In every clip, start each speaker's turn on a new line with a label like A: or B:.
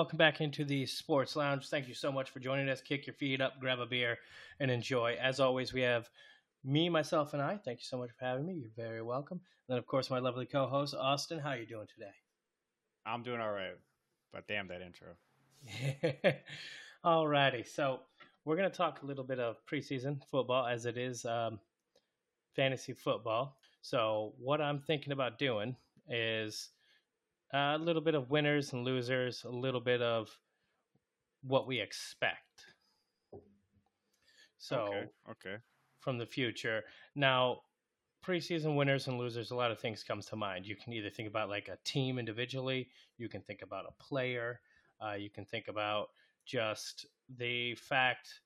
A: welcome back into the Sports Lounge. Thank you so much for joining us. Kick your feet up, grab a beer, and enjoy. As always, we have me, myself, and I. Thank you so much for having me. You're very welcome. And then, of course, my lovely co-host Austin. How are you doing today?
B: I'm doing all right, but damn that intro.
A: Alrighty, so we're going to talk a little bit of preseason football as it is um, fantasy football. So, what I'm thinking about doing is a little bit of winners and losers, a little bit of what we expect. So,
B: okay, okay.
A: from the future. Now, preseason winners and losers, a lot of things comes to mind. You can either think about like a team individually, you can think about a player, uh, you can think about just the fact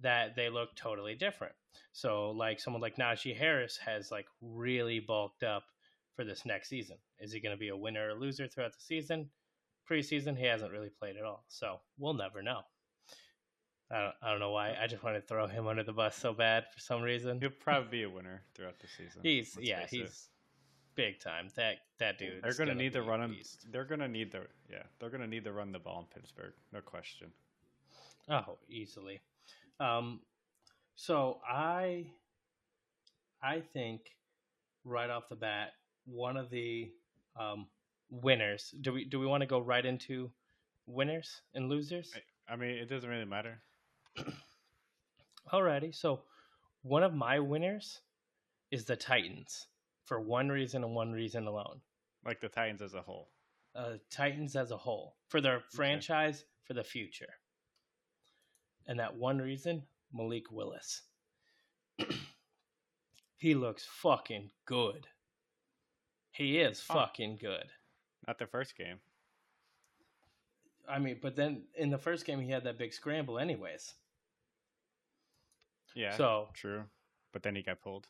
A: that they look totally different. So, like someone like Najee Harris has like really bulked up for this next season. Is he going to be a winner or loser throughout the season? Preseason, he hasn't really played at all, so we'll never know. I don't, I don't know why. I just want to throw him under the bus so bad for some reason.
B: He'll probably be a winner throughout the season.
A: He's yeah, he's it. big time. That that dude.
B: They're gonna, gonna need to run him. They're gonna need the yeah. They're gonna need to run the ball in Pittsburgh. No question.
A: Oh, easily. Um, so I, I think right off the bat, one of the um, winners. Do we do we want to go right into winners and losers?
B: I mean, it doesn't really matter.
A: Alrighty, so one of my winners is the Titans for one reason and one reason alone.
B: Like the Titans as a whole.
A: Uh, Titans as a whole for their franchise okay. for the future. And that one reason, Malik Willis. he looks fucking good. He is oh. fucking good.
B: Not the first game.
A: I mean, but then in the first game he had that big scramble, anyways.
B: Yeah. So true, but then he got pulled.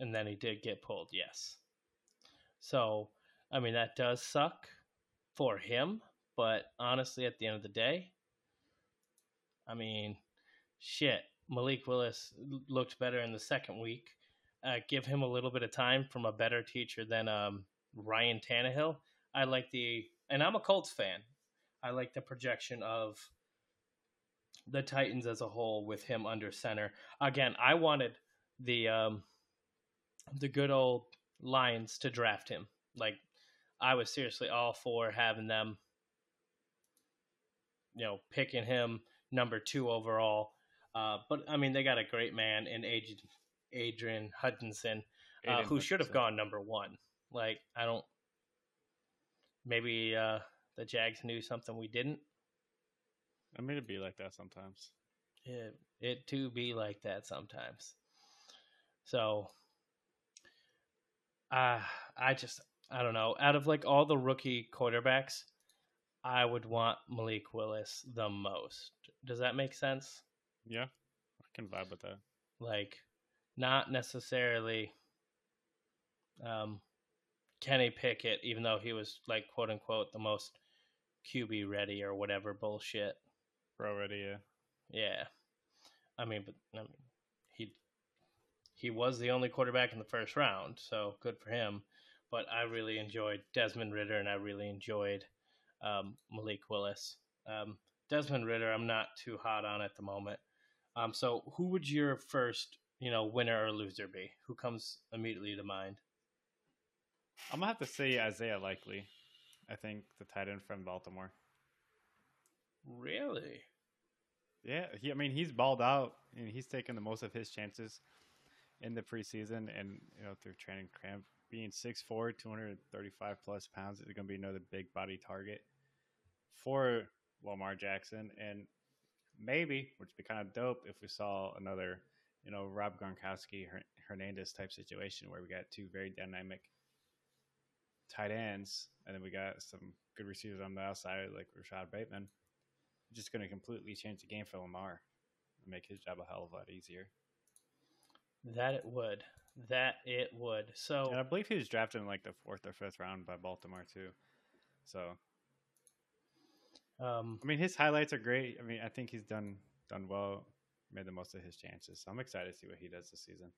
A: And then he did get pulled. Yes. So I mean that does suck for him, but honestly, at the end of the day, I mean, shit. Malik Willis looked better in the second week. Uh, give him a little bit of time from a better teacher than um, Ryan Tannehill. I like the, and I'm a Colts fan. I like the projection of the Titans as a whole with him under center. Again, I wanted the um, the good old Lions to draft him. Like I was seriously all for having them, you know, picking him number two overall. Uh, but I mean, they got a great man in Aidan, Aidan Hutchinson, uh, who should have gone number one. Like I don't. Maybe uh, the Jags knew something we didn't.
B: I mean, it'd be like that sometimes.
A: It it to be like that sometimes. So, uh, I just I don't know. Out of like all the rookie quarterbacks, I would want Malik Willis the most. Does that make sense?
B: Yeah, I can vibe with that.
A: Like, not necessarily um, Kenny Pickett, even though he was like quote unquote the most QB ready or whatever bullshit.
B: Pro ready, yeah.
A: Yeah. I mean, but I mean, he he was the only quarterback in the first round, so good for him. But I really enjoyed Desmond Ridder, and I really enjoyed um, Malik Willis. Um, Desmond Ridder, I'm not too hot on at the moment. Um, so who would your first, you know, winner or loser be? Who comes immediately to mind?
B: I'm gonna have to say Isaiah Likely. I think the tight end from Baltimore.
A: Really?
B: Yeah, he. I mean, he's balled out and he's taken the most of his chances in the preseason, and you know through training camp. Being 6'4", 235 plus pounds is going to be another big body target for Lamar Jackson, and maybe, which would be kind of dope if we saw another, you know, Rob Gronkowski Hernandez type situation where we got two very dynamic tight ends, and then we got some good receivers on the outside like Rashod Bateman. Just going to completely change the game for Lamar and make his job a hell of a lot easier.
A: That it would. That it would. So,
B: and I believe he was drafted in like the fourth or fifth round by Baltimore too. So, um, I mean, his highlights are great. I mean, I think he's done done well, made the most of his chances. So I'm excited to see what he does this season.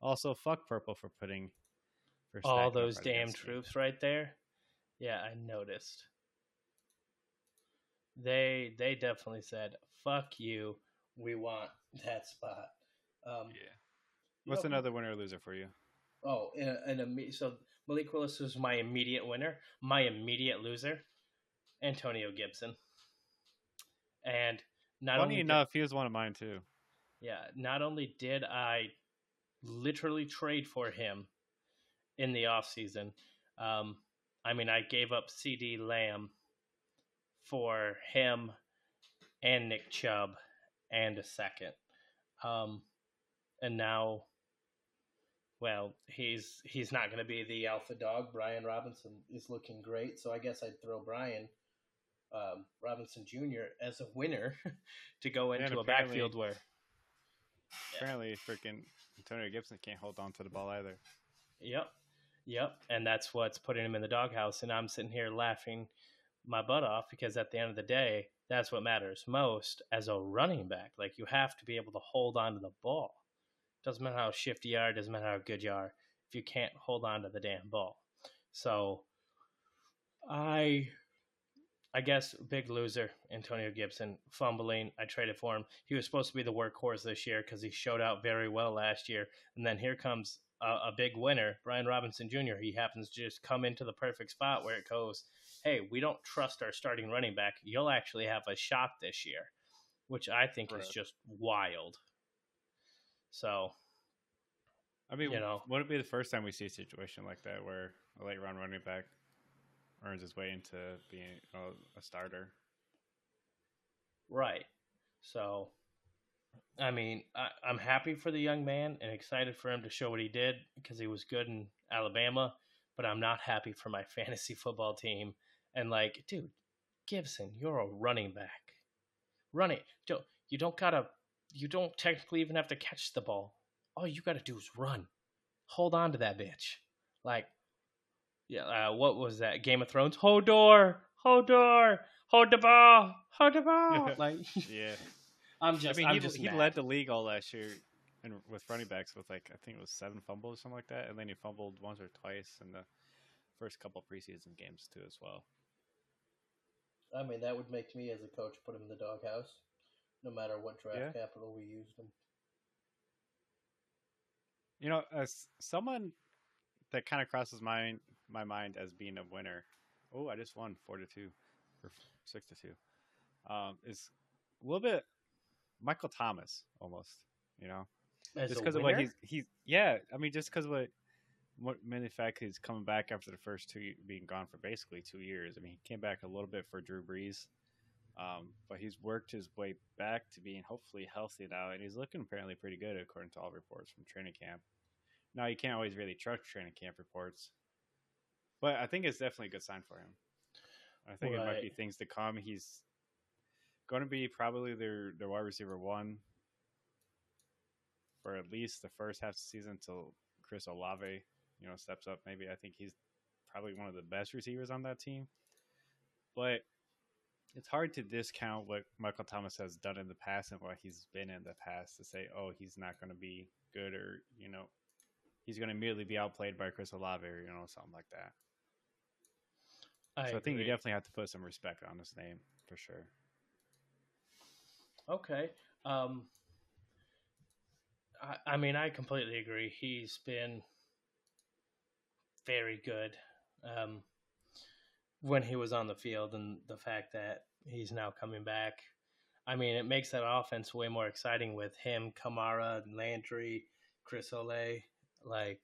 B: Also, fuck purple for putting for
A: all those damn troops right there. Yeah, I noticed. they they definitely said, "Fuck you, we want that spot." Um,
B: yeah. What's
A: know,
B: another winner or loser for you?
A: Oh, and, and so Malik Willis was my immediate winner. My immediate loser, Antonio Gibson. And not
B: Funny
A: only did-
B: enough, he was one of mine too.
A: yeah, not only did I literally trade for him in the offseason, um, I mean, I gave up CeeDee Lamb for him and Nick Chubb and a second. Um, and now, well, he's he's not going to be the alpha dog. Brian Robinson is looking great, so I guess I'd throw Brian um, Robinson Jr. as a winner to go into a backfield where
B: Apparently, freaking Antonio Gibson can't hold on to the ball either.
A: Yep. Yep. And that's what's putting him in the doghouse. And I'm sitting here laughing my butt off because at the end of the day, that's what matters most as a running back. Like you have to be able to hold on to the ball. Doesn't matter how shifty you are, doesn't matter how good you are, if you can't hold on to the damn ball. So I I guess big loser, Antonio Gibson, fumbling. I traded for him. He was supposed to be the workhorse this year because he showed out very well last year. And then here comes a, a big winner, Brian Robinson Jr. He happens to just come into the perfect spot where it goes, hey, we don't trust our starting running back. You'll actually have a shot this year, which I think is just wild. So,
B: I mean,
A: You know.
B: would it be the first time we see a situation like that where a late round running back earns his way into being know, a starter?
A: Right. So, I mean, I, I'm happy for the young man and excited for him to show what he did because he was good in Alabama, but I'm not happy for my fantasy football team. And like, dude, Gibson, you're a running back. Run it. Don't, you don't gotta. You don't technically even have to catch the ball. All you gotta do is run. Hold on to that bitch. Like, yeah. Uh, what was that? Game of Thrones. Hodor. Hodor. Hold the ball. Hold the ball. like,
B: Yeah.
A: I'm just.
B: I mean,
A: I'm
B: he,
A: just
B: he led the league all last year and with running backs with like I think it was seven fumbles or something like that, and then he fumbled once or twice in the first couple preseason games too as well.
A: I mean, that would make me as a coach put him in the doghouse, no matter what draft
B: Yeah.
A: capital we used him.
B: You know, as someone that kind of crosses my my mind as being a winner. Oh, I just won four to two or six to two. Um, is a little bit Michael Thomas almost. You know,
A: As
B: just because of what he's he's yeah. I mean, just because of what what many fact he's coming back after the first two being gone for basically two years. I mean, he came back a little bit for Drew Brees, um, but he's worked his way back to being hopefully healthy now, and he's looking apparently pretty good according to all reports from training camp. Now you can't always really trust training camp reports, but I think it's definitely a good sign for him. I think it might be things to come. He's going to be probably their their wide receiver one for at least the first half of the season until Chris Olave, you know, steps up. Maybe I think he's probably one of the best receivers on that team. But it's hard to discount what Michael Thomas has done in the past and what he's been in the past to say, oh, he's not going to be good or, you know, he's going to immediately be outplayed by Chris Olave or, you know, something like that. So I think you definitely have to put some respect on his name for sure.
A: Okay. Um, I, I mean, I completely agree. He's been very good um, when he was on the field, and the fact that he's now coming back. I mean, it makes that offense way more exciting with him, Kamara, Landry, Chris Olave. Like,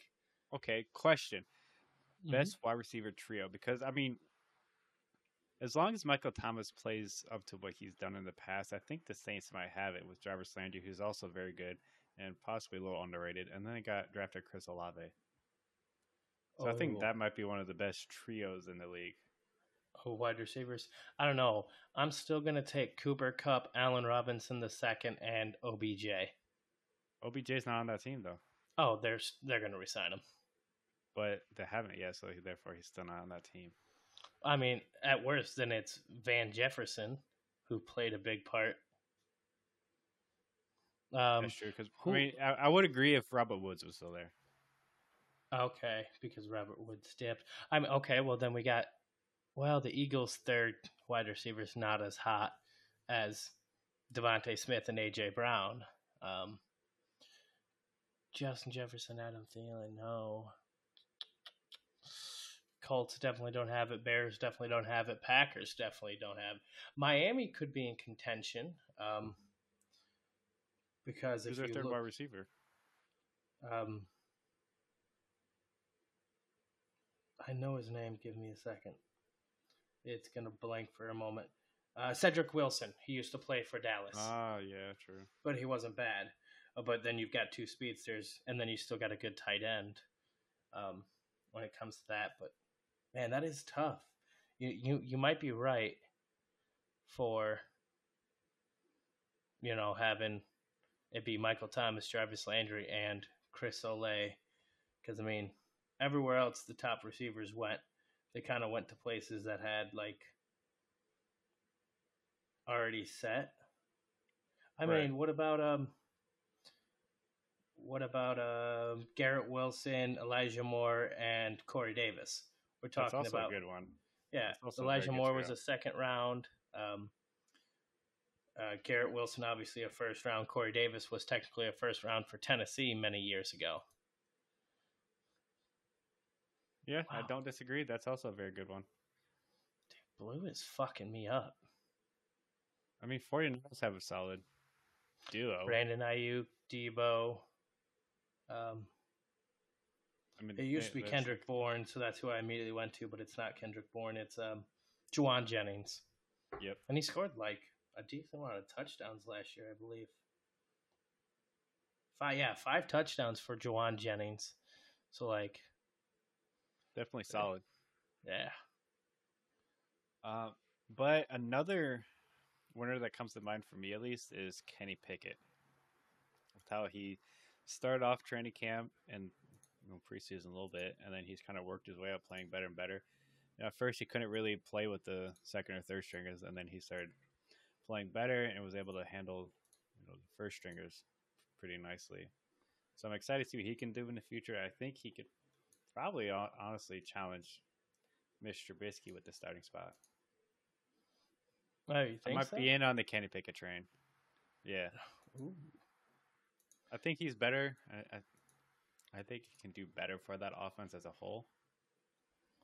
B: Okay, question.
A: mhm.
B: best wide receiver trio because I mean, as long as Michael Thomas plays up to what he's done in the past, I think the Saints might have it with Jarvis Landry, who's also very good and possibly a little underrated. And then they got drafted Chris Olave, so I think
A: Oh.
B: that might be one of the best trios in the league.
A: Oh, wide receivers. I don't know. I'm still gonna take Cooper Kupp, Allen Robinson the second, and OBJ.
B: OBJ's not on that team though,
A: Oh, they're they're gonna resign him.
B: but they haven't yet, so therefore he's still not on that team.
A: I mean, at worst, then it's Van Jefferson who played a big part. Um,
B: That's true because I mean I, I would agree if Robert Woods was still there.
A: okay, because Robert Woods dipped. I mean, okay, well then we got well, the Eagles' third wide receiver is not as hot as DeVonta Smith and AJ Brown. Um, Justin Jefferson, Adam Thielen, no. Colts definitely don't have it. Bears definitely don't have it. Packers definitely don't have. It. Miami could be in contention um, because
B: Who's their third
A: look,
B: wide receiver?
A: um, I know his name. Give me a second. It's gonna blank for a moment. Uh, Cedric Wilson. He used to play for Dallas,
B: Ah, yeah, true.
A: but he wasn't bad. Uh, but then you've got two speedsters, and then you still got a good tight end um, when it comes to that. But man, that is tough. You you you might be right for you know having it be Michael Thomas, Jarvis Landry, and Chris Olave, because I mean everywhere else the top receivers went, they kind of went to places that had like already set. I
B: Right.
A: mean, what about um, what about um Garrett Wilson, Elijah Moore, and Corey Davis? We're
B: That's
A: talking
B: also
A: about
B: a good one.
A: yeah. Elijah Moore was a second round. Um, uh, Garrett Wilson, obviously a first round. Corey Davis was technically a first round for Tennessee many years ago.
B: Yeah, I don't disagree. That's also a very good one.
A: Dude, Blue is fucking me up.
B: I mean, 49ers have a solid duo.
A: Brandon Aiyuk, Debo. Um,
B: I mean,
A: it used to be Kendrick Bourne, so that's who I immediately went to, but it's not Kendrick Bourne. It's um, Jauan Jennings.
B: Yep.
A: And he scored like a decent amount of touchdowns last year, I believe. Five, yeah, five touchdowns for Jauan Jennings. So like,
B: Definitely solid.
A: yeah,
B: Uh, but another winner that comes to mind for me, at least, is Kenny Pickett. With how he started off training camp and you know, preseason a little bit, and then he's kind of worked his way up, playing better and better. At first, he couldn't really play with the second or third stringers, and then he started playing better and was able to handle you know the first stringers pretty nicely. So I'm excited to see what he can do in the future. I think he could probably honestly challenge Mr. Trubisky with the starting spot.
A: oh, you
B: I might
A: so?
B: be in on the Kenny Pickett train. Yeah,
A: Ooh.
B: I think he's better. I, I, I think he can do better for that offense as a whole.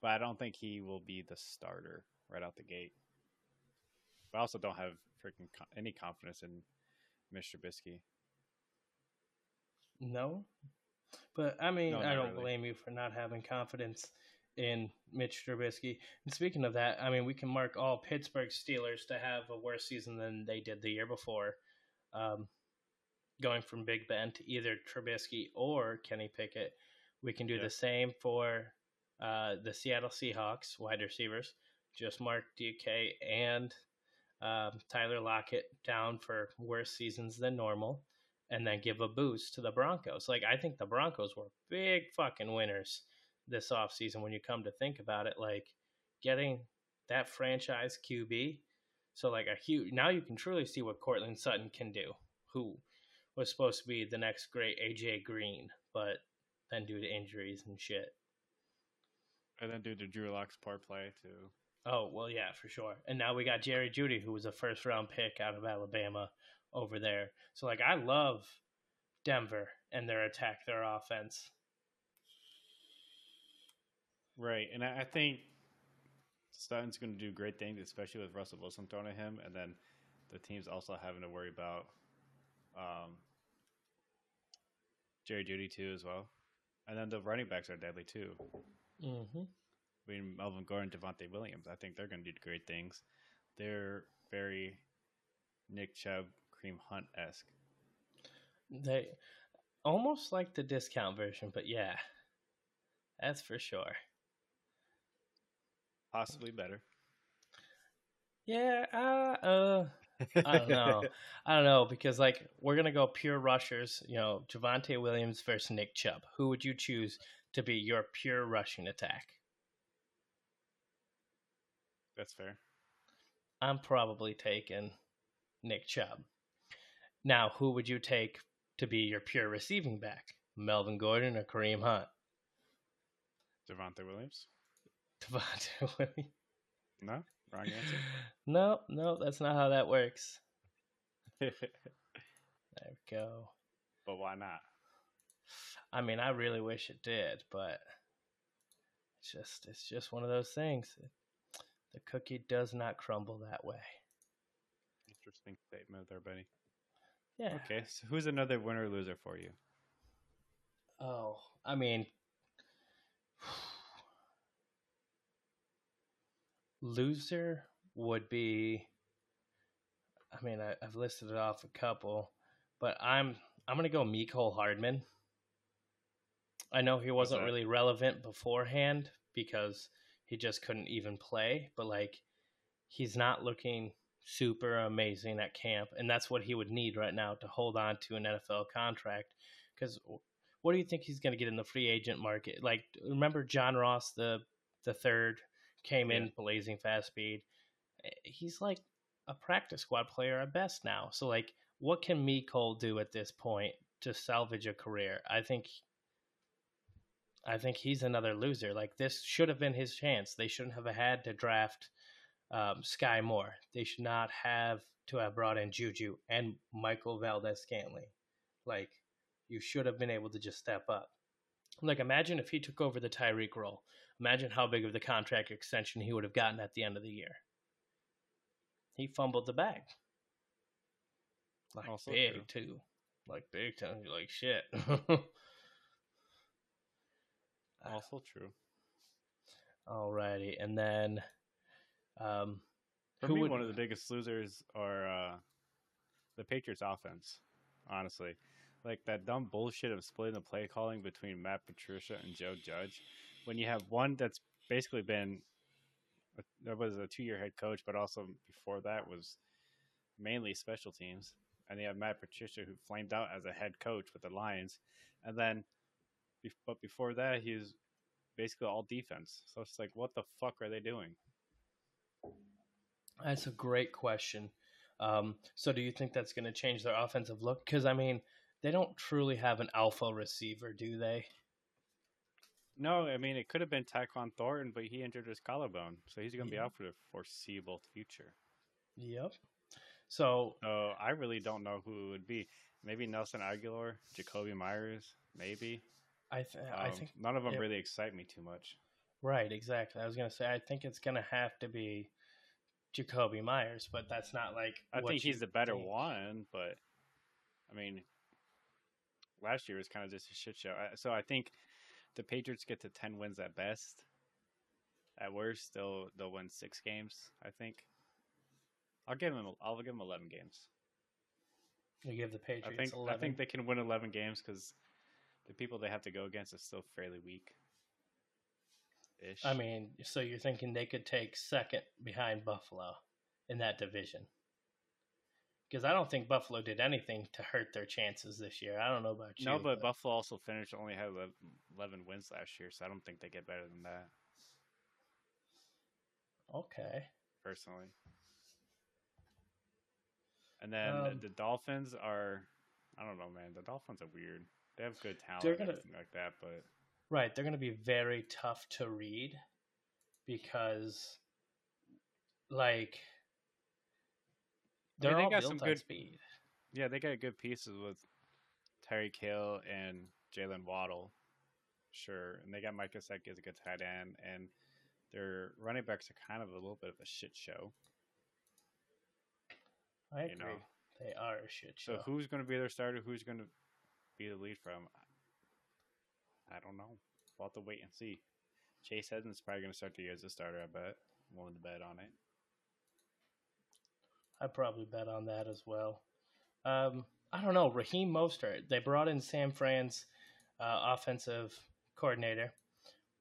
B: But I don't think he will be the starter right out the gate. But I also don't have freaking co- any confidence in Mr. Trubisky.
A: No, but I mean,
B: No,
A: I don't
B: really.
A: blame you for not having confidence in Mitch Trubisky. And speaking of that, I mean, we can mark all Pittsburgh Steelers to have a worse season than they did the year before. Um, going from Big Ben to either Trubisky or Kenny Pickett. We can do
B: Yeah.
A: the same for uh, the Seattle Seahawks wide receivers. Just mark DK and um, Tyler Lockett down for worse seasons than normal, and then give a boost to the Broncos. Like I think the Broncos were big fucking winners this offseason when you come to think about it. Like getting that franchise QB. So like a huge now you can truly see what Courtland Sutton can do, who was supposed to be the next great AJ Green, but then due to injuries and shit.
B: And then due to Drew Locks part play too.
A: Oh well, yeah, for sure. And now we got Jerry Jeudy, who was a first round pick out of Alabama over there. So like, I love Denver and their attack, their offense.
B: Right, and I, I think Sutton's going to do great things, especially with Russell Wilson thrown at him, and then the team's also having to worry about um, Jerry Jeudy too as well, and then the running backs are deadly too.
A: Mm-hmm.
B: I mean, Melvin Gordon, Javonte Williams. I think they're going to do great things. They're very Nick Chubb, Kareem Hunt esque.
A: They almost like the discount version, but yeah, that's for sure.
B: Possibly better.
A: Yeah, uh, uh I don't know. I don't know because like we're gonna go pure rushers. You know, Javonte Williams versus Nick Chubb. Who would you choose to be your pure rushing attack?
B: That's fair.
A: I'm probably taking Nick Chubb. Now, who would you take to be your pure receiving back? Melvin Gordon or Kareem Hunt?
B: Javonte Williams.
A: Javonte Williams.
B: No, wrong answer.
A: no, no, that's not how that works. There we go.
B: but why not?
A: I mean, I really wish it did, but it's just it's just one of those things. The cookie does not crumble that way.
B: Interesting statement there, Benny.
A: Yeah.
B: Okay, so who's another winner loser for you?
A: Oh, I mean, loser would be. I mean, I, I've listed it off a couple, but I'm I'm gonna go Mecole Hardman. I know he wasn't really relevant beforehand because he just couldn't even play, but like he's not looking super amazing at camp, and that's what he would need right now to hold on to an NFL contract. Because what do you think he's going to get in the free agent market? Like, remember John Ross the the third came
B: Yeah.
A: in blazing fast speed. Eh, He's like a practice squad player at best now. So like, what can Mecole do at this point to salvage a career? I think. I think he's another loser. Like this should have been his chance. They shouldn't have had to draft um, Skyy Moore. They should not have to have brought in Juju and Michael Valdes-Scantling. Like you should have been able to just step up. Like imagine if he took over the Tyreek role. Imagine how big of the contract extension he would have gotten at the end of the year. He fumbled the bag. Like
B: Also
A: big
B: true.
A: too. Like big time. Like shit.
B: Also true.
A: Alrighty, and then um,
B: For
A: who
B: me,
A: would-
B: one of the biggest losers are uh, the Patriots offense, honestly. Like that dumb bullshit of splitting the play calling between Matt Patricia and Joe Judge. When you have one that's basically been, that was a two year head coach, but also before that was mainly special teams. And you have Matt Patricia who flamed out as a head coach with the Lions. And then, but before that, he was basically all defense. So it's like, what the fuck are they doing?
A: That's a great question. Um, so, do you think that's going to change their offensive look? Because I mean, they don't truly have an alpha receiver, do they?
B: No, I mean it could have been Tyquan Thornton, but he injured his collarbone, so he's going to be out for the foreseeable future.
A: Yep. So,
B: So I really don't know who it would be. Maybe Nelson Agholor, Jakobi Meyers, maybe.
A: I th- I
B: Um,
A: think
B: none of them
A: yeah.
B: really excite me too much.
A: right, exactly. I was going to say I think it's going to have to be Jakobi Meyers, but that's not like
B: I think he's the better
A: think.
B: one, but I mean, last year was kind of just a shit show. So I think the Patriots get to ten wins at best. At worst, they'll they'll win six games. I think. I'll give them. I'll give them eleven games.
A: You give the
B: I
A: Patriots
B: think
A: 11.
B: I think they can win eleven games because the people they have to go against is still fairly weak. Ish.
A: I mean, so you're thinking they could take second behind Buffalo in that division? Because I don't think Buffalo did anything to hurt their chances this year. I don't know about you.
B: no, but Buffalo also finished only had 11 11 wins last year, so I don't think they get better than that
A: okay.
B: personally. And then
A: Um,
B: the Dolphins are, I don't know, man. The Dolphins are weird. They have good talent
A: They're
B: and everything like that, but
A: Right, they're going to be very tough to read because, like, they're
B: they
A: all
B: got
A: built
B: some good-
A: speed.
B: yeah, they got good pieces with Tyreek Hill and Jaylen Waddle, sure, and they got Mike Gesicki as a good tight end, and their running backs are kind of a little bit of a shit show.
A: I
B: you
A: agree.
B: know.
A: They are a shit show.
B: So who's going to be their starter? Who's going to be the lead from? I don't know. We'll have to wait and see. Chase Edmonds probably going to start the year as a starter. I bet. I'm willing to bet on it.
A: I'd probably bet on that as well. Um, I don't know. Raheem Mostert. They brought in San Fran's uh, offensive coordinator.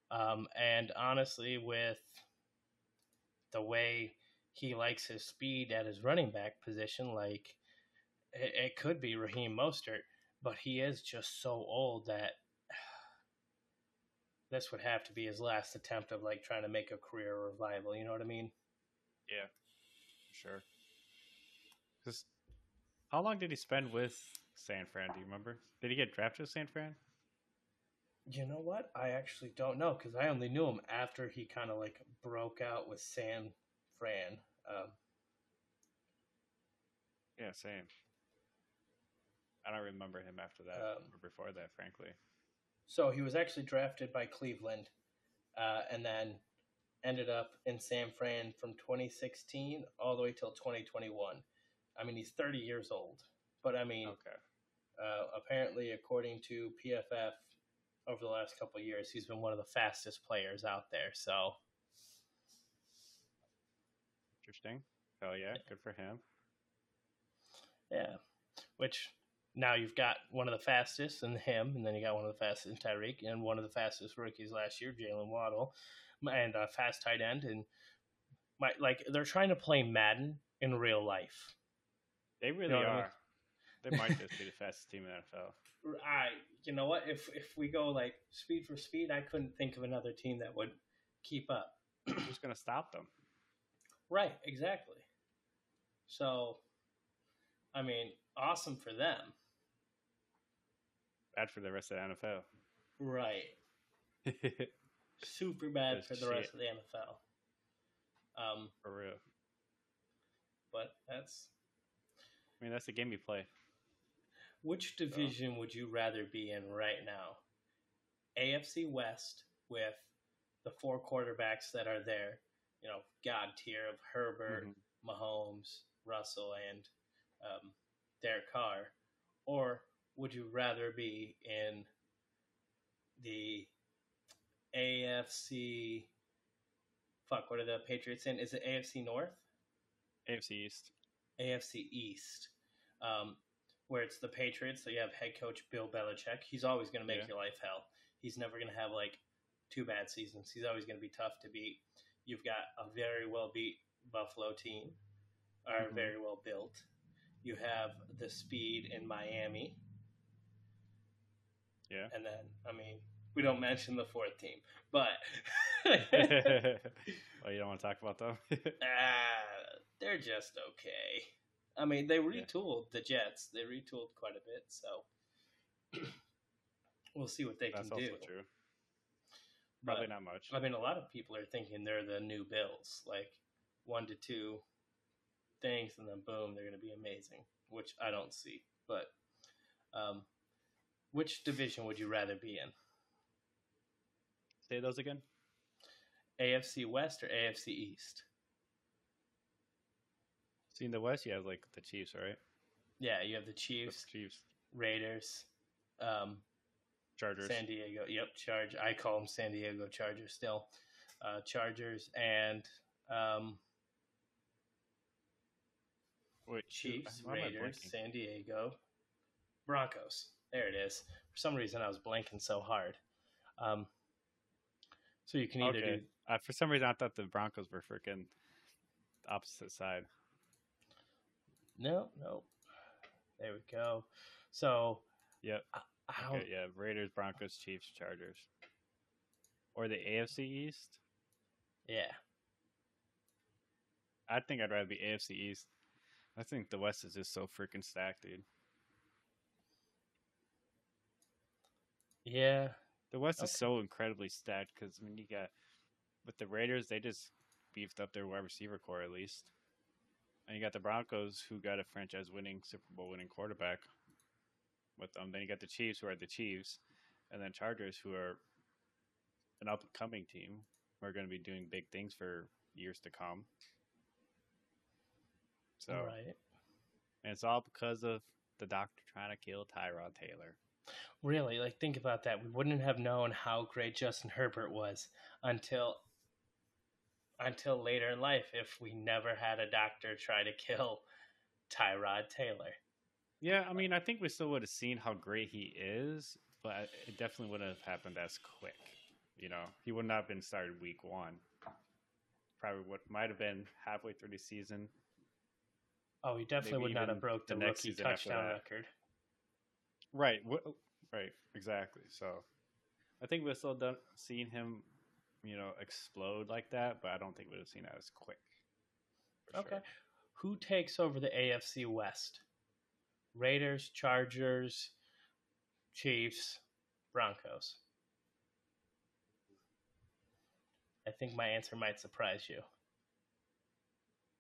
A: Um, and honestly, with the way he likes his speed at his running back position, like it, it could be Raheem Mostert, but he is just so old that this would have to be his last attempt of like trying to make a career revival. You know what I mean?
B: Yeah, sure. Just how long did he spend with San Fran? Do you remember? Did he get drafted to San Fran?
A: You know what? I actually don't know because I only knew him after he kind of like broke out with San Fran. Um,
B: Yeah, same. I don't remember him after that
A: Um,
B: or before that, frankly.
A: so he was actually drafted by Cleveland, uh, and then ended up in San Fran from 2016 all the way till 2021. I mean, he's 30 years old, but I mean,
B: Okay.
A: uh, apparently, according to PFF, over the last couple of years, he's been one of the fastest players out there. So,
B: Interesting. Hell yeah, good for him.
A: yeah, which now you've got one of the fastest in him, and then you got one of the fastest in Tyreek, and one of the fastest rookies last year, Jaylen Waddle, and a fast tight end, and my like they're trying to play Madden in real life.
B: They really
A: know what I mean?
B: are. They might just be the fastest team in the NFL.
A: I, you know what? If if we go like speed for speed, I couldn't think of another team that would keep up.
B: Who's going to stop them?
A: Right, exactly. So, I mean, awesome for them.
B: Bad for the rest of the NFL.
A: Right. Super bad
B: That's
A: for the
B: shit.
A: rest of the NFL. Um,
B: for real.
A: but that's
B: I mean, that's the game you play.
A: which division would you rather be in right now? AFC West with the four quarterbacks that are there, you know, God tier of Herbert,
B: Mhm.
A: Mahomes, Russell, and um, Derek Carr, or would you rather be in the AFC? Fuck, what are the Patriots in? Is it AFC North?
B: AFC East.
A: AFC East, um, where it's the Patriots. So you have head coach Bill Belichick. He's always going to make
B: Yeah.
A: your life hell. He's never going to have like two bad seasons. He's always going to be tough to beat. You've got a very well beat Buffalo team, are
B: Mhm.
A: very well built. You have the speed in Miami,
B: Yeah.
A: and then I mean we don't mention the fourth team, but
B: oh, you don't want to talk about them?
A: Ah, they're just okay. I mean, they retooled the Jets. They retooled quite a bit, so we'll see what they
B: That's
A: can
B: also
A: do.
B: true. Probably
A: But,
B: not much.
A: I mean, a lot of people are thinking they're the new Bills, like one to two things, and then boom, they're going to be amazing, which I don't see. But um, which division would you rather be in?
B: Say those again.
A: AFC West or AFC East?
B: See, in the West, you have like the Chiefs, right?
A: Yeah, you have the Chiefs,
B: The
A: Chiefs, Raiders, um,
B: Chargers.
A: San Diego. Yep, Charge. I call them San Diego Chargers still. Uh, Chargers and um,
B: Wait,
A: Chiefs,
B: why
A: Raiders. San Diego, Broncos. There it is. For some reason, I was blanking so hard. Um, so you can either
B: Okay.
A: do
B: Uh, for some reason, I thought the Broncos were freaking opposite side.
A: No, no. There we go. So
B: Yep.
A: I, I.
B: Okay, yeah, Raiders, Broncos, Chiefs, Chargers, or the AFC East.
A: Yeah,
B: I think I'd rather be AFC East. I think the West is just so freaking stacked, dude.
A: yeah.
B: The West is so incredibly stacked because I mean, you got with the Raiders, they just beefed up their wide receiver core at least, and you got the Broncos who got a franchise-winning Super Bowl-winning quarterback with them. Then you got the Chiefs who are the Chiefs, and then Chargers who are an up-and-coming team who are going to be doing big things for years to come. So,
A: right.
B: and it's all because of the doctor trying to kill Tyrod Taylor.
A: Really, like think about that. We wouldn't have known how great Justin Herbert was until until later in life if we never had a doctor try to kill Tyrod Taylor.
B: Yeah, I mean, I think we still would have seen how great he is, but it definitely wouldn't have happened as quick. You know, he would not have been started week one. Probably what might have been halfway through the season.
A: Oh, he definitely
B: Maybe
A: would not have broke the,
B: the next
A: rookie touchdown record.
B: Right. Right. Exactly. So, I think we've still done seen him, you know, explode like that, but I don't think we'd have seen that as quick.
A: Okay.
B: sure.
A: Who takes over the AFC West? Raiders, Chargers, Chiefs, Broncos. I think my answer might surprise you.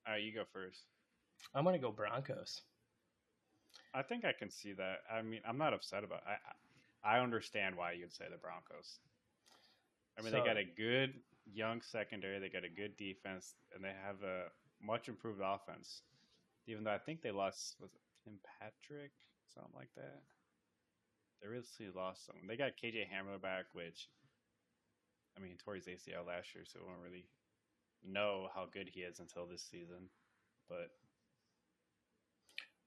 B: All right, you go first.
A: I'm gonna go Broncos.
B: I think I can see that. I mean, I'm not upset about. It. I I understand why you'd say the Broncos. I mean,
A: So-
B: they got a good young secondary. They got a good defense, and they have a much improved offense. Even though I think they lost was it Tim Patrick, something like that. They really lost someone. They got KJ Hamler back, which I mean, tore his ACL last year, so we don't really know how good he is until this season. But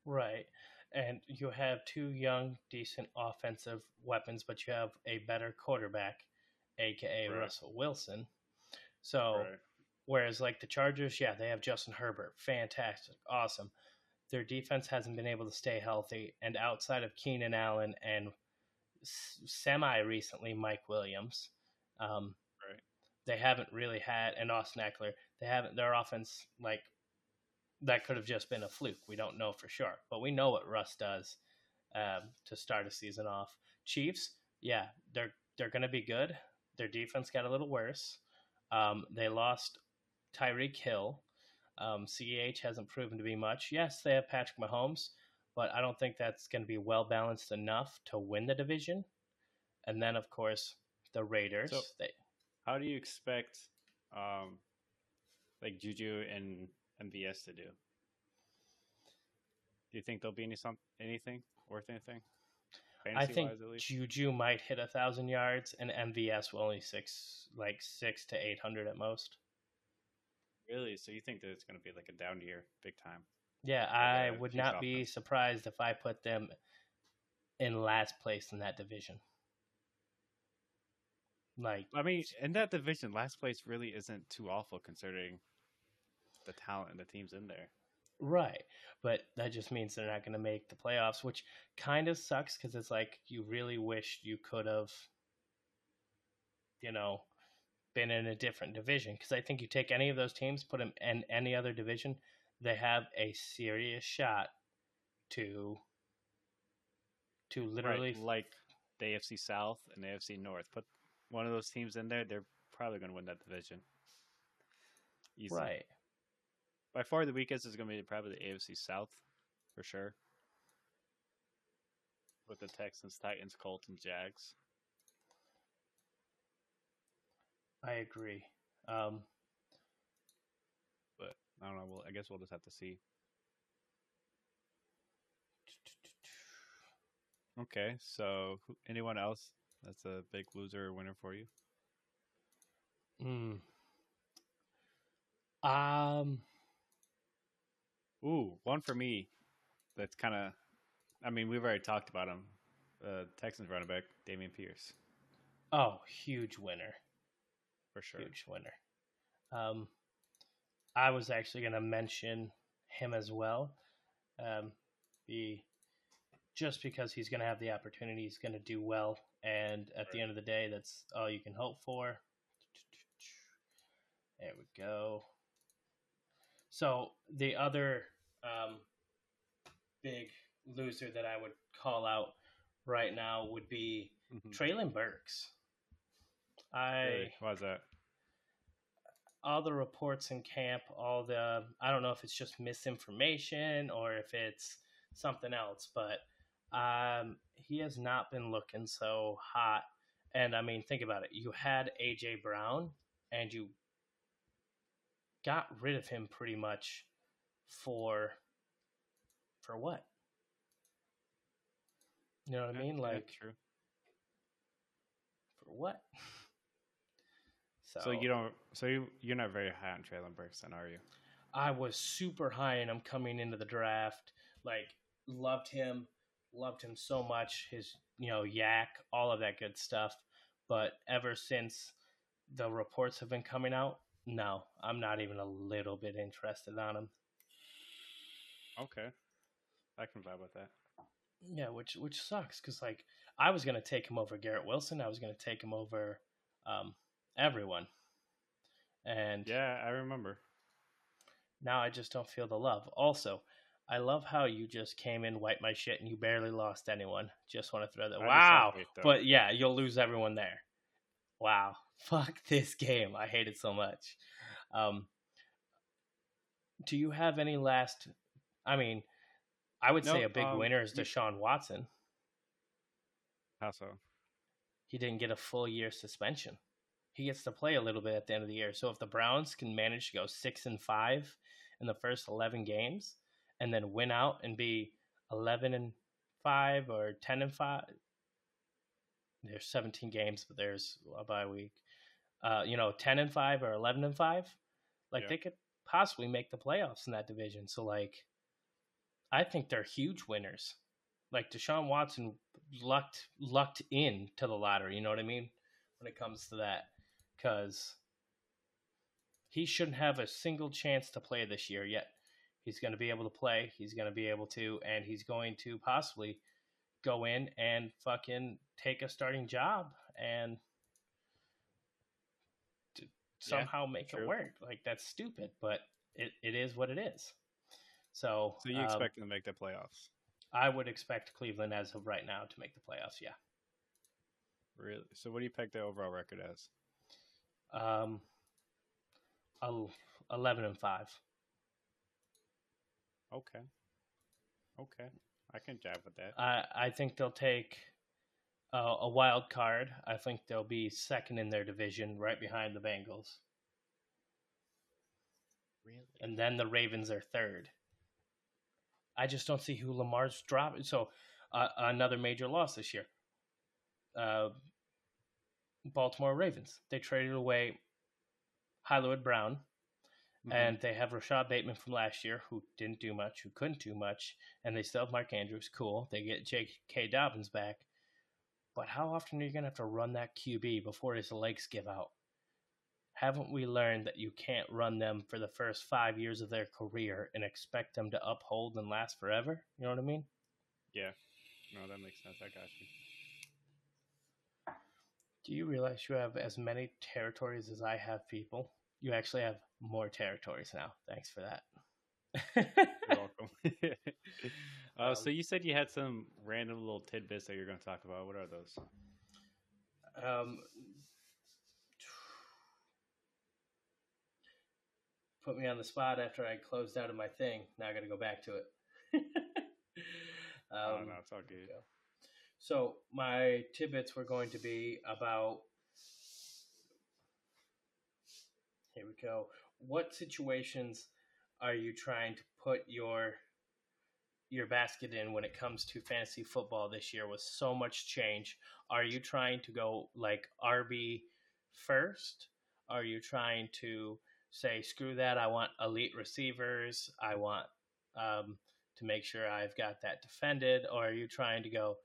A: Right. And you have two young, decent offensive weapons, but you have a better quarterback, aka
B: Right.
A: Russell Wilson. So,
B: right.
A: whereas like the Chargers, yeah, they have Justin Herbert, fantastic, awesome. Their defense hasn't been able to stay healthy, and outside of Keenan Allen and semi recently Mike Williams, um,
B: Right.
A: they haven't really had and Austin Ekeler. They haven't their offense like that could have just been a fluke. We don't know for sure, but we know what Russ does um, to start a season off. Chiefs, yeah, they're they're going to be good. Their defense got a little worse. Um, they lost Tyreek Hill. Um, CEH hasn't proven to be much. Yes, they have Patrick Mahomes, but I don't think that's going to be well balanced enough to win the division. And then, of course, the Raiders.
B: So-
A: they,
B: How do you expect, um, like Juju and MVS to do? Do you think there'll be any some anything worth anything?
A: I think
B: Fantasy-wise, at least?
A: Juju might hit a thousand yards, and MVS will only six, like six to eight hundred at most.
B: Really? So you think that it's going to be like a down year, big time?
A: Yeah, I would not be
B: offense.
A: surprised if I put them in last place in that division. Like,
B: I mean, in that division, last place really isn't too awful considering the talent and the teams in there.
A: Right, but that just means they're not going to make the playoffs, which kind of sucks because it's like you really wish you could have, you know, been in a different division. Because I think you take any of those teams, put them in any other division, they have a serious shot to to literally
B: right, like the AFC South and the AFC North. Put one of those teams in there, they're probably going to win that division. Easy.
A: right.
B: By far, the weakest is going to be probably the AFC South, for sure. With the Texans, Titans, Colts, and Jags.
A: I agree. Um,
B: But I don't know. Well, I guess we'll just have to see. Okay, so anyone else that's a big loser or winner for you?
A: mm. Um,
B: Ooh, one for me. That's kind of. I mean, we've already talked about him. Uh, Texans running back Dameon Pierce
A: oh, huge winner.
B: for sure.
A: Huge winner. Um, I was actually going to mention him as well. Um, be just because he's going to have the opportunity, he's going to do well, and at the end of the day, that's all you can hope for. There we go. So the other um, big loser that I would call out right now would be
B: Mhm.
A: Treylon Burks. I
B: Really? Why is that?
A: all the reports in camp, all the I don't know if it's just misinformation or if it's something else, but um, he has not been looking so hot. And I mean, think about it. You had AJ Brown, and you got rid of him pretty much for for what? You know what I
B: Yeah,
A: mean?
B: yeah,
A: Like
B: true.
A: for what?
B: So you don't. So you you're not very high on Treylon Burks, then, are you?
A: I was super high in him coming into the draft. Like, loved him, loved him so much. His, you know, YAC, all of that good stuff. But ever since the reports have been coming out, no, I'm not even a little bit interested on him.
B: Okay, I can vibe with that.
A: Yeah, which which sucks because like I was gonna take him over Garrett Wilson. I was gonna take him over um, everyone, and
B: Yeah, I remember.
A: now I just don't feel the love. Also, I love how you just came in, wiped my shit, and you barely lost anyone. Just want to throw that.
B: I
A: Wow. But yeah, you'll lose everyone there. Wow. Fuck this game. I hate it so much. Um, do you have any last? I mean, I would say a big
B: um,
A: winner is Deshaun Watson.
B: How so?
A: He didn't get a full year suspension. He gets to play a little bit at the end of the year. So if the Browns can manage to go six and five in the first eleven games, and then win out and be eleven and five or ten and five, there's seventeen games, but there's a bye week. Uh, you know, ten and five or eleven and five, like
B: Yeah.
A: they could possibly make the playoffs in that division. So like, I think they're huge winners. Like Deshaun Watson lucked lucked in to the lottery. You know what I mean? When it comes to that, because he shouldn't have a single chance to play this year yet. He's going to be able to play. He's going to be able to, and he's going to possibly go in and fucking take a starting job and somehow make it work. Like that's stupid, but it, it is what it is. So,
B: So you
A: um,
B: expect them to make the playoffs?
A: I would expect Cleveland as of right now to make the playoffs. Yeah.
B: Really? So what do you peg the overall record as?
A: Um, eleven and five.
B: Okay. Okay. I can jab with that.
A: I I think they'll take uh, a wild card. I think they'll be second in their division, right behind the Bengals,
B: Really?
A: and then the Ravens are third. I just don't see who Lamar's dropping. So uh, another major loss this year. Uh, Baltimore Ravens. They traded away Hollywood Brown.
B: Mm-hmm.
A: and they have Rashod Bateman from last year who didn't do much, who couldn't do much, and they still have Mark Andrews. Cool. They get J.K. Dobbins back. But how often are you going to have to run that QB before his legs give out? Haven't we learned that you can't run them for the first five years of their career and expect them to uphold and last forever? You know what I mean?
B: yeah. No, that makes sense. I got you.
A: Do you realize you have as many territories as I have people? You actually have more territories now. Thanks for that.
B: You're welcome. uh,
A: Um,
B: so you said you had some random little tidbits that you're going to talk about. What are those?
A: Um, put me on the spot after I closed out of my thing. Now I got to go back to it. um,
B: oh no, it's all good.
A: go. So my tidbits were going to be about. Here we go. What situations are you trying to put your your basket in when it comes to fantasy football this year with so much change? Are you trying to go like RB first? Are you trying to say screw that? I want elite receivers. I want um, to make sure I've got that defended, or are you trying to go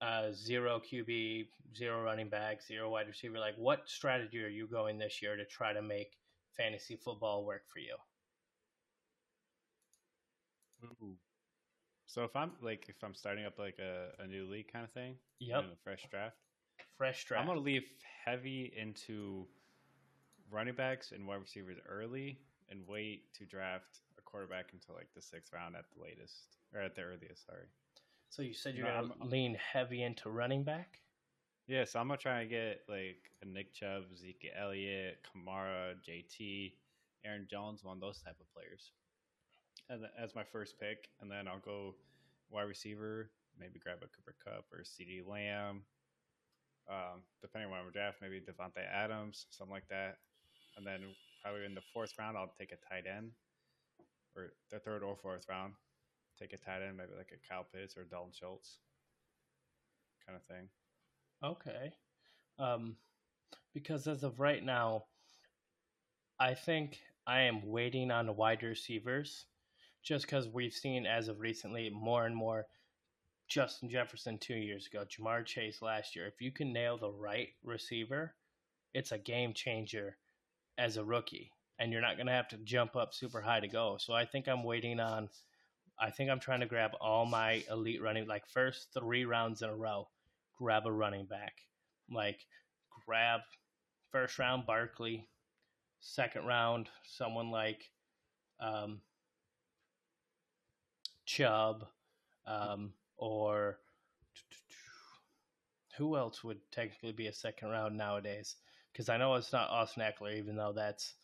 A: uh, zero QB, zero running back, zero wide receiver? Like, what strategy are you going this year to try to make fantasy football work for you?
B: Ooh. So if I'm like if I'm starting up like a, a new league kind of thing,
A: Yep,
B: fresh draft,
A: fresh draft.
B: I'm gonna leave heavy into running backs and wide receivers early, and wait to draft a quarterback until like the sixth round at the latest or at the earliest. Sorry.
A: so you said you're
B: No,
A: going
B: I'm-
A: to lean heavy into running back.
B: Yeah, so I'm gonna try and get like a Nick Chubb, Zeke Elliott, Kamara, JT, Aaron Jones, one of those type of players, and as my first pick, and then I'll go wide receiver, maybe grab a Cooper Kupp or CeeDee Lamb, um, depending on my draft, maybe Davante Adams, something like that, and then probably in the fourth round I'll take a tight end, or the third or fourth round, take a tight end, maybe like a Kyle Pitts or Dalton Schultz, kind of thing.
A: Okay. Um, because as of right now, I think I am waiting on wide receivers just because we've seen as of recently more and more Justin Jefferson two years ago, Ja'Marr Chase last year. If you can nail the right receiver, it's a game changer as a rookie. And you're not going to have to jump up super high to go. So I think I'm waiting on, I think I'm trying to grab all my elite running, like first three rounds in a row grab a running back. Like grab first round Barkley, second round someone like um, Chubb, um, or who else would technically be a second round nowadays? Because I know it's not Austin Ekeler, even though that's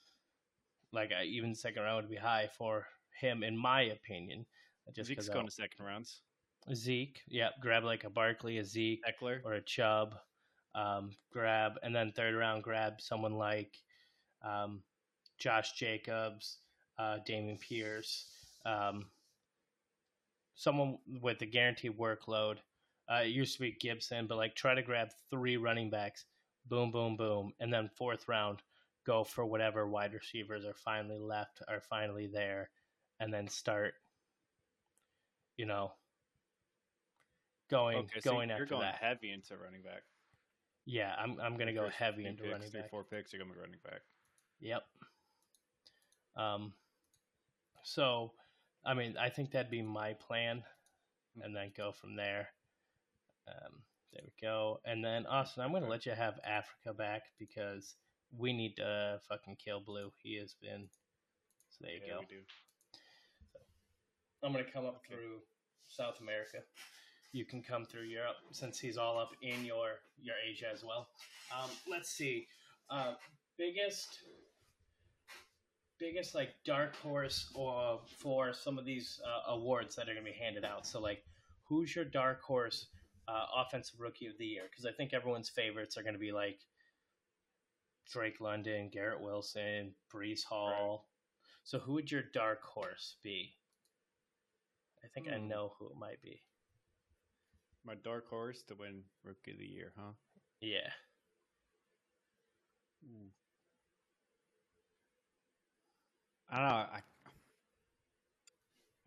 A: Like I, even second round would be high for him, in my opinion. Just
B: Zeke's going to second rounds.
A: Zeke, yeah, grab like a Barkley, a Zeke,
B: Ekeler.
A: or a Chubb. Um, grab and then third round, grab someone like um, Josh Jacobs, uh, Dameon Pierce, um, someone with a guaranteed workload. Uh, it used to be Gibson, but like try to grab three running backs, boom, boom, boom, and then fourth round, go for whatever wide receivers are finally left, are finally there, and then start, you know, going
B: Okay, so
A: going
B: you're
A: after
B: going
A: that.
B: heavy into running back.
A: Yeah, I'm I'm gonna go
B: first
A: heavy into
B: picks,
A: running
B: three,
A: back.
B: four picks. You're going to be running back.
A: Yep. Um. So, I mean, I think that'd be my plan, and then go from there. Um. There we go. And then Austin, I'm gonna let you have Africa back because we need to fucking kill Blue. He has been. So there you
B: yeah,
A: go.
B: we do.
A: I'm gonna come up
B: Okay.
A: through South America. You can come through Europe since he's all up in your your Asia as well. Um, let's see, uh, biggest biggest like dark horse or for some of these uh, awards that are gonna be handed out. So like, who's your dark horse uh, offensive rookie of the year? Because I think everyone's favorites are gonna be like Drake London, Garrett Wilson, Breece Hall. So who would your dark horse be? I think I
B: Hmm.
A: know who it might be.
B: My dark horse to win rookie of the year, huh?
A: Yeah.
B: I don't know. I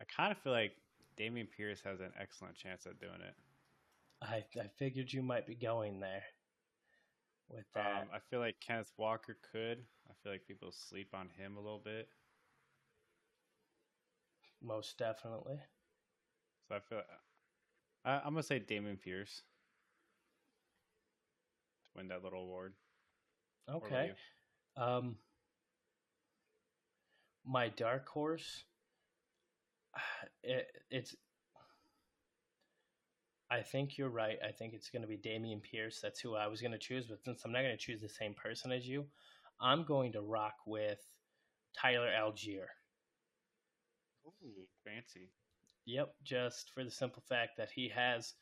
B: I kind of feel like Dameon Pierce has an excellent chance at doing it.
A: I I figured you might be going there with that.
B: Um, I feel like Kenneth Walker could. I feel like people sleep on him a little bit.
A: most definitely.
B: So I feel I, I'm gonna say Dameon Pierce to win that little award.
A: Okay. Um my dark horse it, it's I think you're right. I think it's going to be Dameon Pierce. That's who I was going to choose. But since I'm not going to choose the same person as you, I'm going to rock with Tyler Allgeier.
B: Ooh, fancy.
A: Yep, just for the simple fact that he has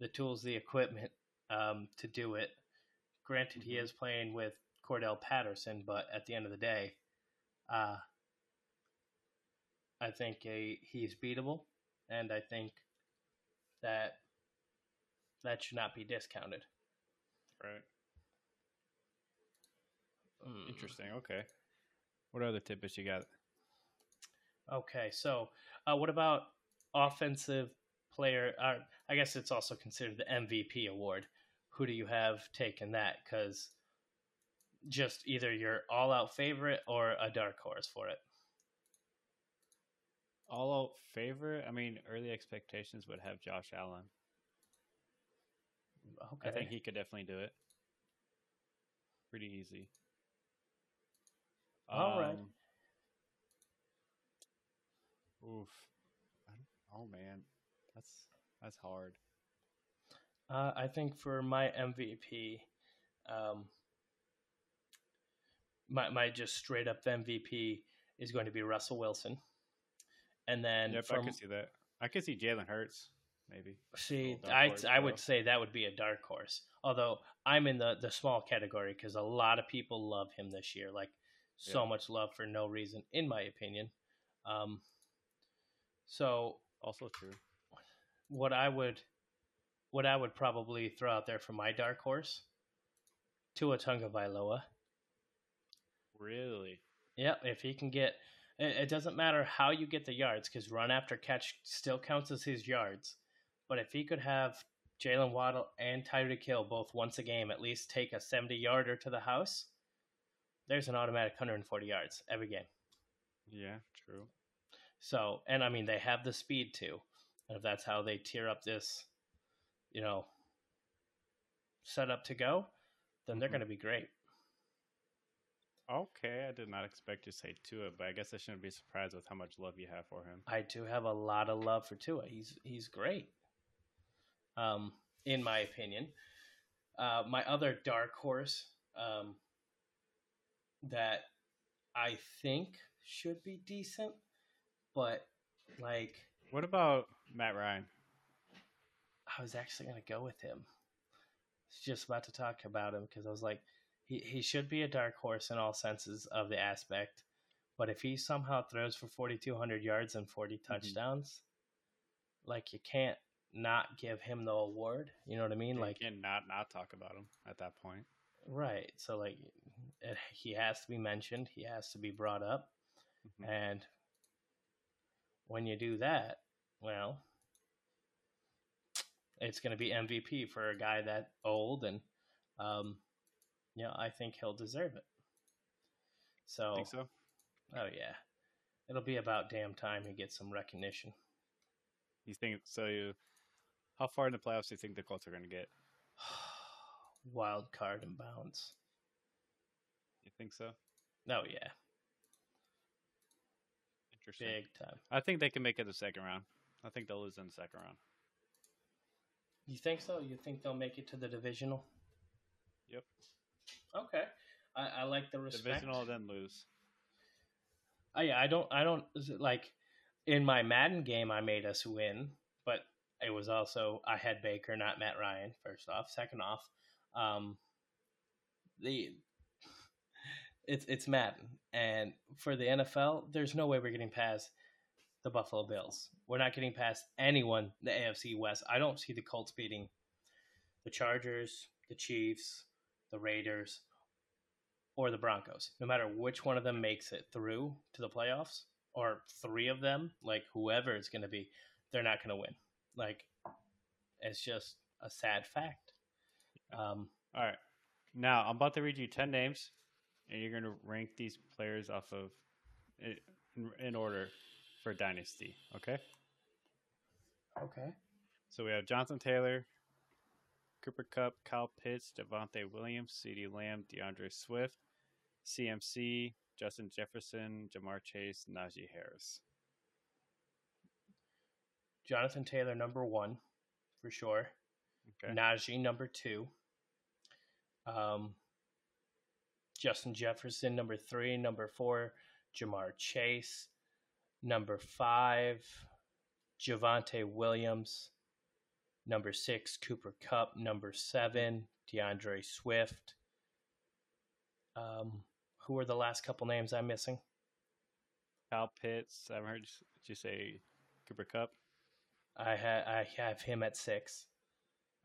A: the tools, the equipment um, to do it. Granted, he
B: Mhm.
A: is playing with Cordell Patterson, but at the end of the day, uh, I think a, he's beatable, and I think that that should not be discounted.
B: Right.
A: Mm.
B: Interesting. Okay. What other tidbits you got?
A: Okay, so uh, what about offensive player? Uh, I guess it's also considered the MVP award. Who do you have taken that? Because just either your all-out favorite or a dark horse for it.
B: All out favorite? I mean, early expectations would have Josh Allen.
A: Okay,
B: I think he could definitely do it. Pretty easy.
A: All right.
B: Um, Oof. Oh man, that's that's hard.
A: Uh, I think for my MVP, um, my my just straight up MVP is going to be Russell Wilson, and then
B: yep, I
A: from
B: could see that. I could see Jalen Hurts maybe.
A: See, I I would say that would be a dark horse. Although I'm in the the small category because a lot of people love him this year, like so
B: Yeah.
A: much love for no reason, in my opinion. Um, so
B: Also true.
A: what I would what I would probably throw out there for my dark horse, Tua Tagovailoa.
B: Really?
A: Yep, if he can get, it, it doesn't matter how you get the yards because run after catch still counts as his yards. But if he could have Jaylen Waddle and Tyreek Hill both once a game at least take a 70 yarder to the house, there's an automatic 140 yards every game.
B: Yeah, true.
A: So, and I mean, they have the speed too. And if that's how they tear up this, you know, setup to go, then they're
B: Mhm.
A: going to be great.
B: Okay, I did not expect you to say Tua, but I guess I shouldn't be surprised with how much love you have for him.
A: I do have a lot of love for Tua. He's he's great. Um, in my opinion. Uh, my other dark horse um, that I think should be decent, but like
B: What about Matt Ryan?
A: I was actually going to go with him. I was just about to talk about him because I was like, he, he should be a dark horse in all senses of the aspect. But if he somehow throws for 4,200 yards and 40
B: Mm-hmm.
A: touchdowns, like you can't not give him the award. You know what I mean?
B: You
A: Like,
B: can't not not talk about him at that point.
A: right. So, like, it, he has to be mentioned, he has to be brought up.
B: Mhm.
A: And when you do that, well, it's going to be MVP for a guy that old, and um, you know, I think he'll deserve it. So,
B: Think so?
A: oh yeah, it'll be about damn time he gets some recognition.
B: You think so? You how far in the playoffs do you think the Colts are going to get?
A: Wild card and bounce.
B: You think so?
A: Oh yeah,
B: Interesting.
A: big time.
B: I think they can make it the second round. I think they'll lose in the second round.
A: You think so? You think they'll make it to the divisional?
B: Yep.
A: Okay, I, I like the respect.
B: Divisional, then lose.
A: Yeah, I don't, I don't like in my Madden game. I made us win, it was also I had Baker, not Matt Ryan. First off, second off, um, the it's it's Madden, and for the NFL, there's no way we're getting past the Buffalo Bills. We're not getting past anyone the AFC West. I don't see the Colts beating the Chargers, the Chiefs, the Raiders, or the Broncos. No matter which one of them makes it through to the playoffs, or three of them, like whoever it's going to be, they're not going to win. Like, it's just a sad fact. Um,
B: All right. Now I'm about to read you ten names, and you're going to rank these players off of in, in order for dynasty. Okay.
A: okay.
B: So we have Jonathan Taylor, Cooper Kupp, Kyle Pitts, Javonte Williams, CeeDee Lamb, D'Andre Swift, CMC, Justin Jefferson, Ja'Marr Chase, Najee Harris.
A: Jonathan Taylor, number one, for sure.
B: Okay.
A: Najee, number two. Um, Justin Jefferson, number three. Number four, Ja'Marr Chase. Number five, Javonte Williams. Number six, Cooper Kupp. Number seven, D'Andre Swift. Um, who are the last couple names I'm missing?
B: Kyle Pitts. I heard. You say Cooper Kupp?
A: I ha- I have him at six.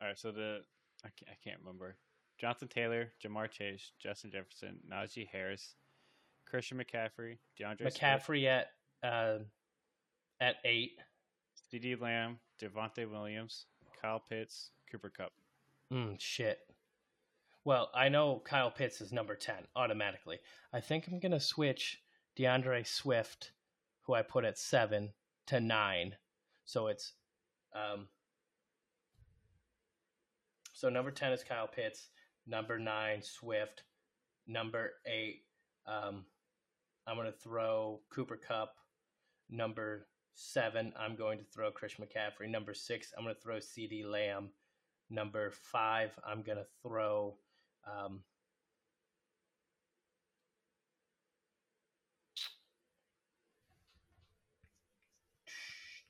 B: All right. So the I can't, I can't remember. Jonathan Taylor, Ja'Marr Chase, Justin Jefferson, Najee Harris, Christian McCaffrey, DeAndre
A: McCaffrey at uh, at eight.
B: CeeDee Lamb, Javonte Williams, Kyle Pitts, Cooper Kupp.
A: Mm, shit. Well, I know Kyle Pitts is number 10 automatically. I think I'm going to switch D'Andre Swift, who I put at 7, to 9. So it's. Um, so number 10 is Kyle Pitts. Number 9, Swift. Number 8, um, I'm going to throw Cooper Kupp. Number 7, I'm going to throw Chris McCaffrey. Number 6, I'm going to throw CeeDee Lamb. Number five, I'm going to throw. Um,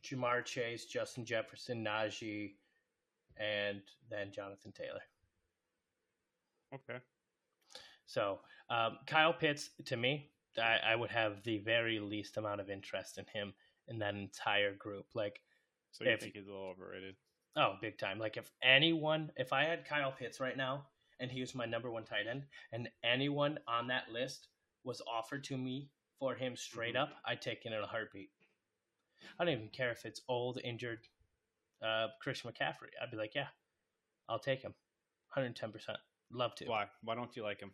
A: Ja'Marr Chase, Justin Jefferson, Najee, and then Jonathan Taylor.
B: Okay.
A: So um, Kyle Pitts, to me, I, I would have the very least amount of interest in him in that entire group. Like,
B: So you
A: If-
B: think he's a little overrated?
A: Oh, big time. Like if anyone, if I had Kyle Pitts right now and he was my number one tight end, and anyone on that list was offered to me for him straight
B: Mhm.
A: up, I'd take it in a heartbeat. I don't even care if it's old, injured uh, Christian McCaffrey. I'd be like, yeah, I'll take him. 110%. Love to.
B: Why? Why don't you like him?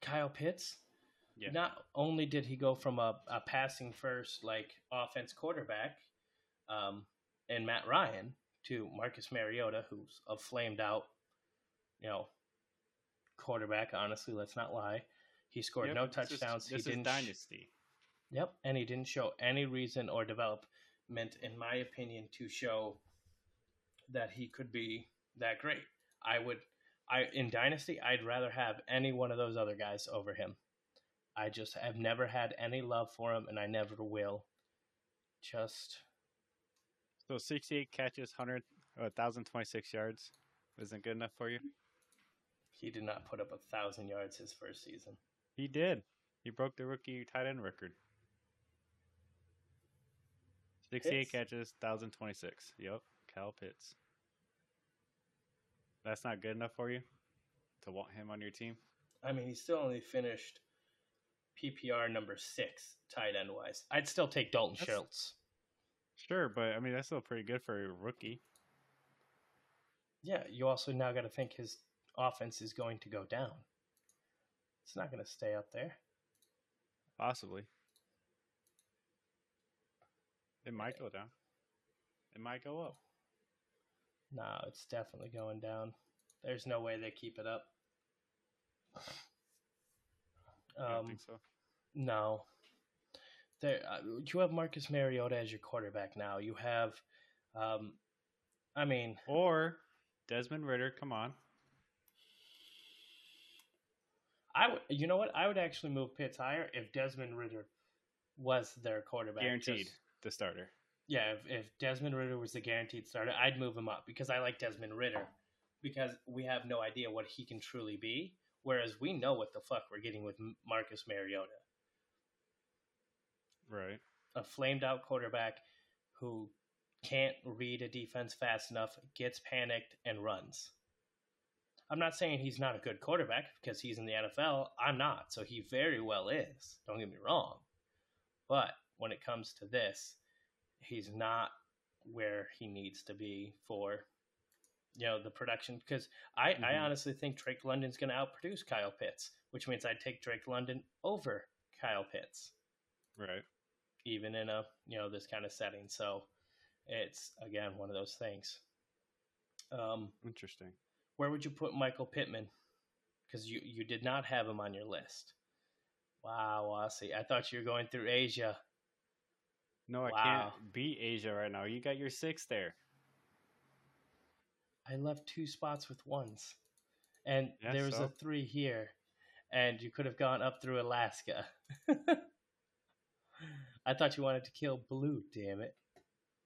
A: Kyle Pitts,
B: Yeah.
A: not only did he go from a, a passing first, like offense quarterback, um, and Matt Ryan to Marcus Mariota, who's a flamed out, you know, quarterback. Honestly, let's not lie. He scored
B: Yep,
A: no
B: is-
A: touchdowns.
B: This
A: he
B: is
A: didn't.
B: dynasty.
A: Yep, and he didn't show any reason or development, in my opinion, to show that he could be that great. I would, I in dynasty, I'd rather have any one of those other guys over him. I just have never had any love for him, and I never will. Just
B: So 68 catches, 100, uh, 1,026 yards isn't good enough for you?
A: he did not put up a thousand yards his first season.
B: He did. He broke the rookie tight end record. 68
A: Pitts?
B: catches, 1,026. Yep, Cal Pitts. That's not good enough for you to want him on your team?
A: I mean, he still only finished PPR number six tight end wise. I'd still take Dalton
B: That's-
A: Schultz.
B: Sure, but I mean, that's still pretty good for a rookie.
A: Yeah, you also now got to think his offense is going to go down. It's not going to stay up there.
B: Possibly. It might go down. It might go up.
A: No, it's definitely going down. There's no way they keep it up.
B: I don't
A: Um,
B: think so.
A: no. There, uh, you have Marcus Mariota as your quarterback now. You have, um, I mean,
B: Or Desmond Ridder, come on.
A: I would. You know what? I would actually move Pitts higher if Desmond Ridder was their quarterback.
B: Guaranteed
A: Just-
B: the starter.
A: yeah, if, if Desmond Ridder was the guaranteed starter, I'd move him up because I like Desmond Ridder because we have no idea what he can truly be. Whereas we know what the fuck we're getting with Marcus Mariota,
B: Right.
A: a flamed out quarterback who can't read a defense fast enough, gets panicked, and runs. I'm not saying he's not a good quarterback because he's in the NFL. I'm not, so he very well is. Don't get me wrong. But when it comes to this, he's not where he needs to be for you know the production because I, I
B: Mhm.
A: honestly think Drake London's going to outproduce Kyle Pitts, which means I'd take Drake London over Kyle Pitts
B: Right.
A: even in a you know this kind of setting. So it's again one of those things. Um,
B: Interesting.
A: where would you put Michael Pittman? Because you you did not have him on your list. Wow, Aussie. I thought you were going through Asia.
B: No, I
A: Wow.
B: can't beat Asia right now. You got your six there.
A: I left two spots with ones, and
B: Yeah,
A: there was
B: so?
A: a three here, and you could have gone up through Alaska. I thought you wanted to kill Blue. Damn it!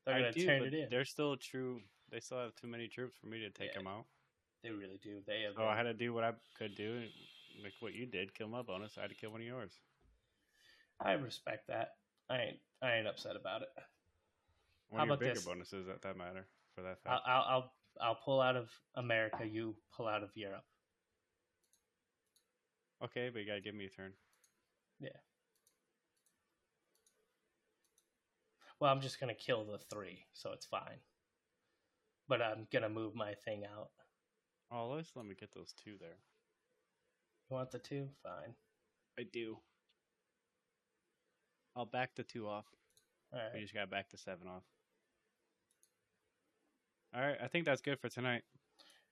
A: They're
B: I
A: gonna
B: do,
A: turn
B: but
A: it in.
B: They're still true. They still have too many troops for me to take
A: Yeah.
B: them out.
A: They really do. They have.
B: So I had to do what I could do, like what you did, kill my bonus. I had to kill one of yours.
A: I respect that. I ain't I ain't upset about it.
B: One
A: How
B: of your
A: about
B: bigger
A: this?
B: bonuses that that matter for that
A: I'll,
B: fact.
A: I'll I'll I'll pull out of America. You pull out of Europe.
B: okay, but you gotta give me a turn. Yeah.
A: Well, I'm just gonna kill the three, so it's fine. But I'm gonna move my thing out.
B: Oh, let's let me get those two there.
A: You want the two? Fine.
B: I do. I'll back the two off.
A: All
B: We just got back the seven off. All right, I think that's good for tonight.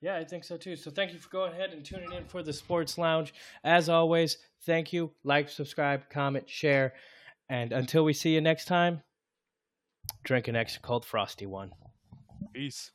A: Yeah, I think so too. So thank you for going ahead and tuning in for the Sports Lounge. As always, thank you. Like, subscribe, comment, share, and until we see you next time, drink an extra cold frosty one.
B: Peace.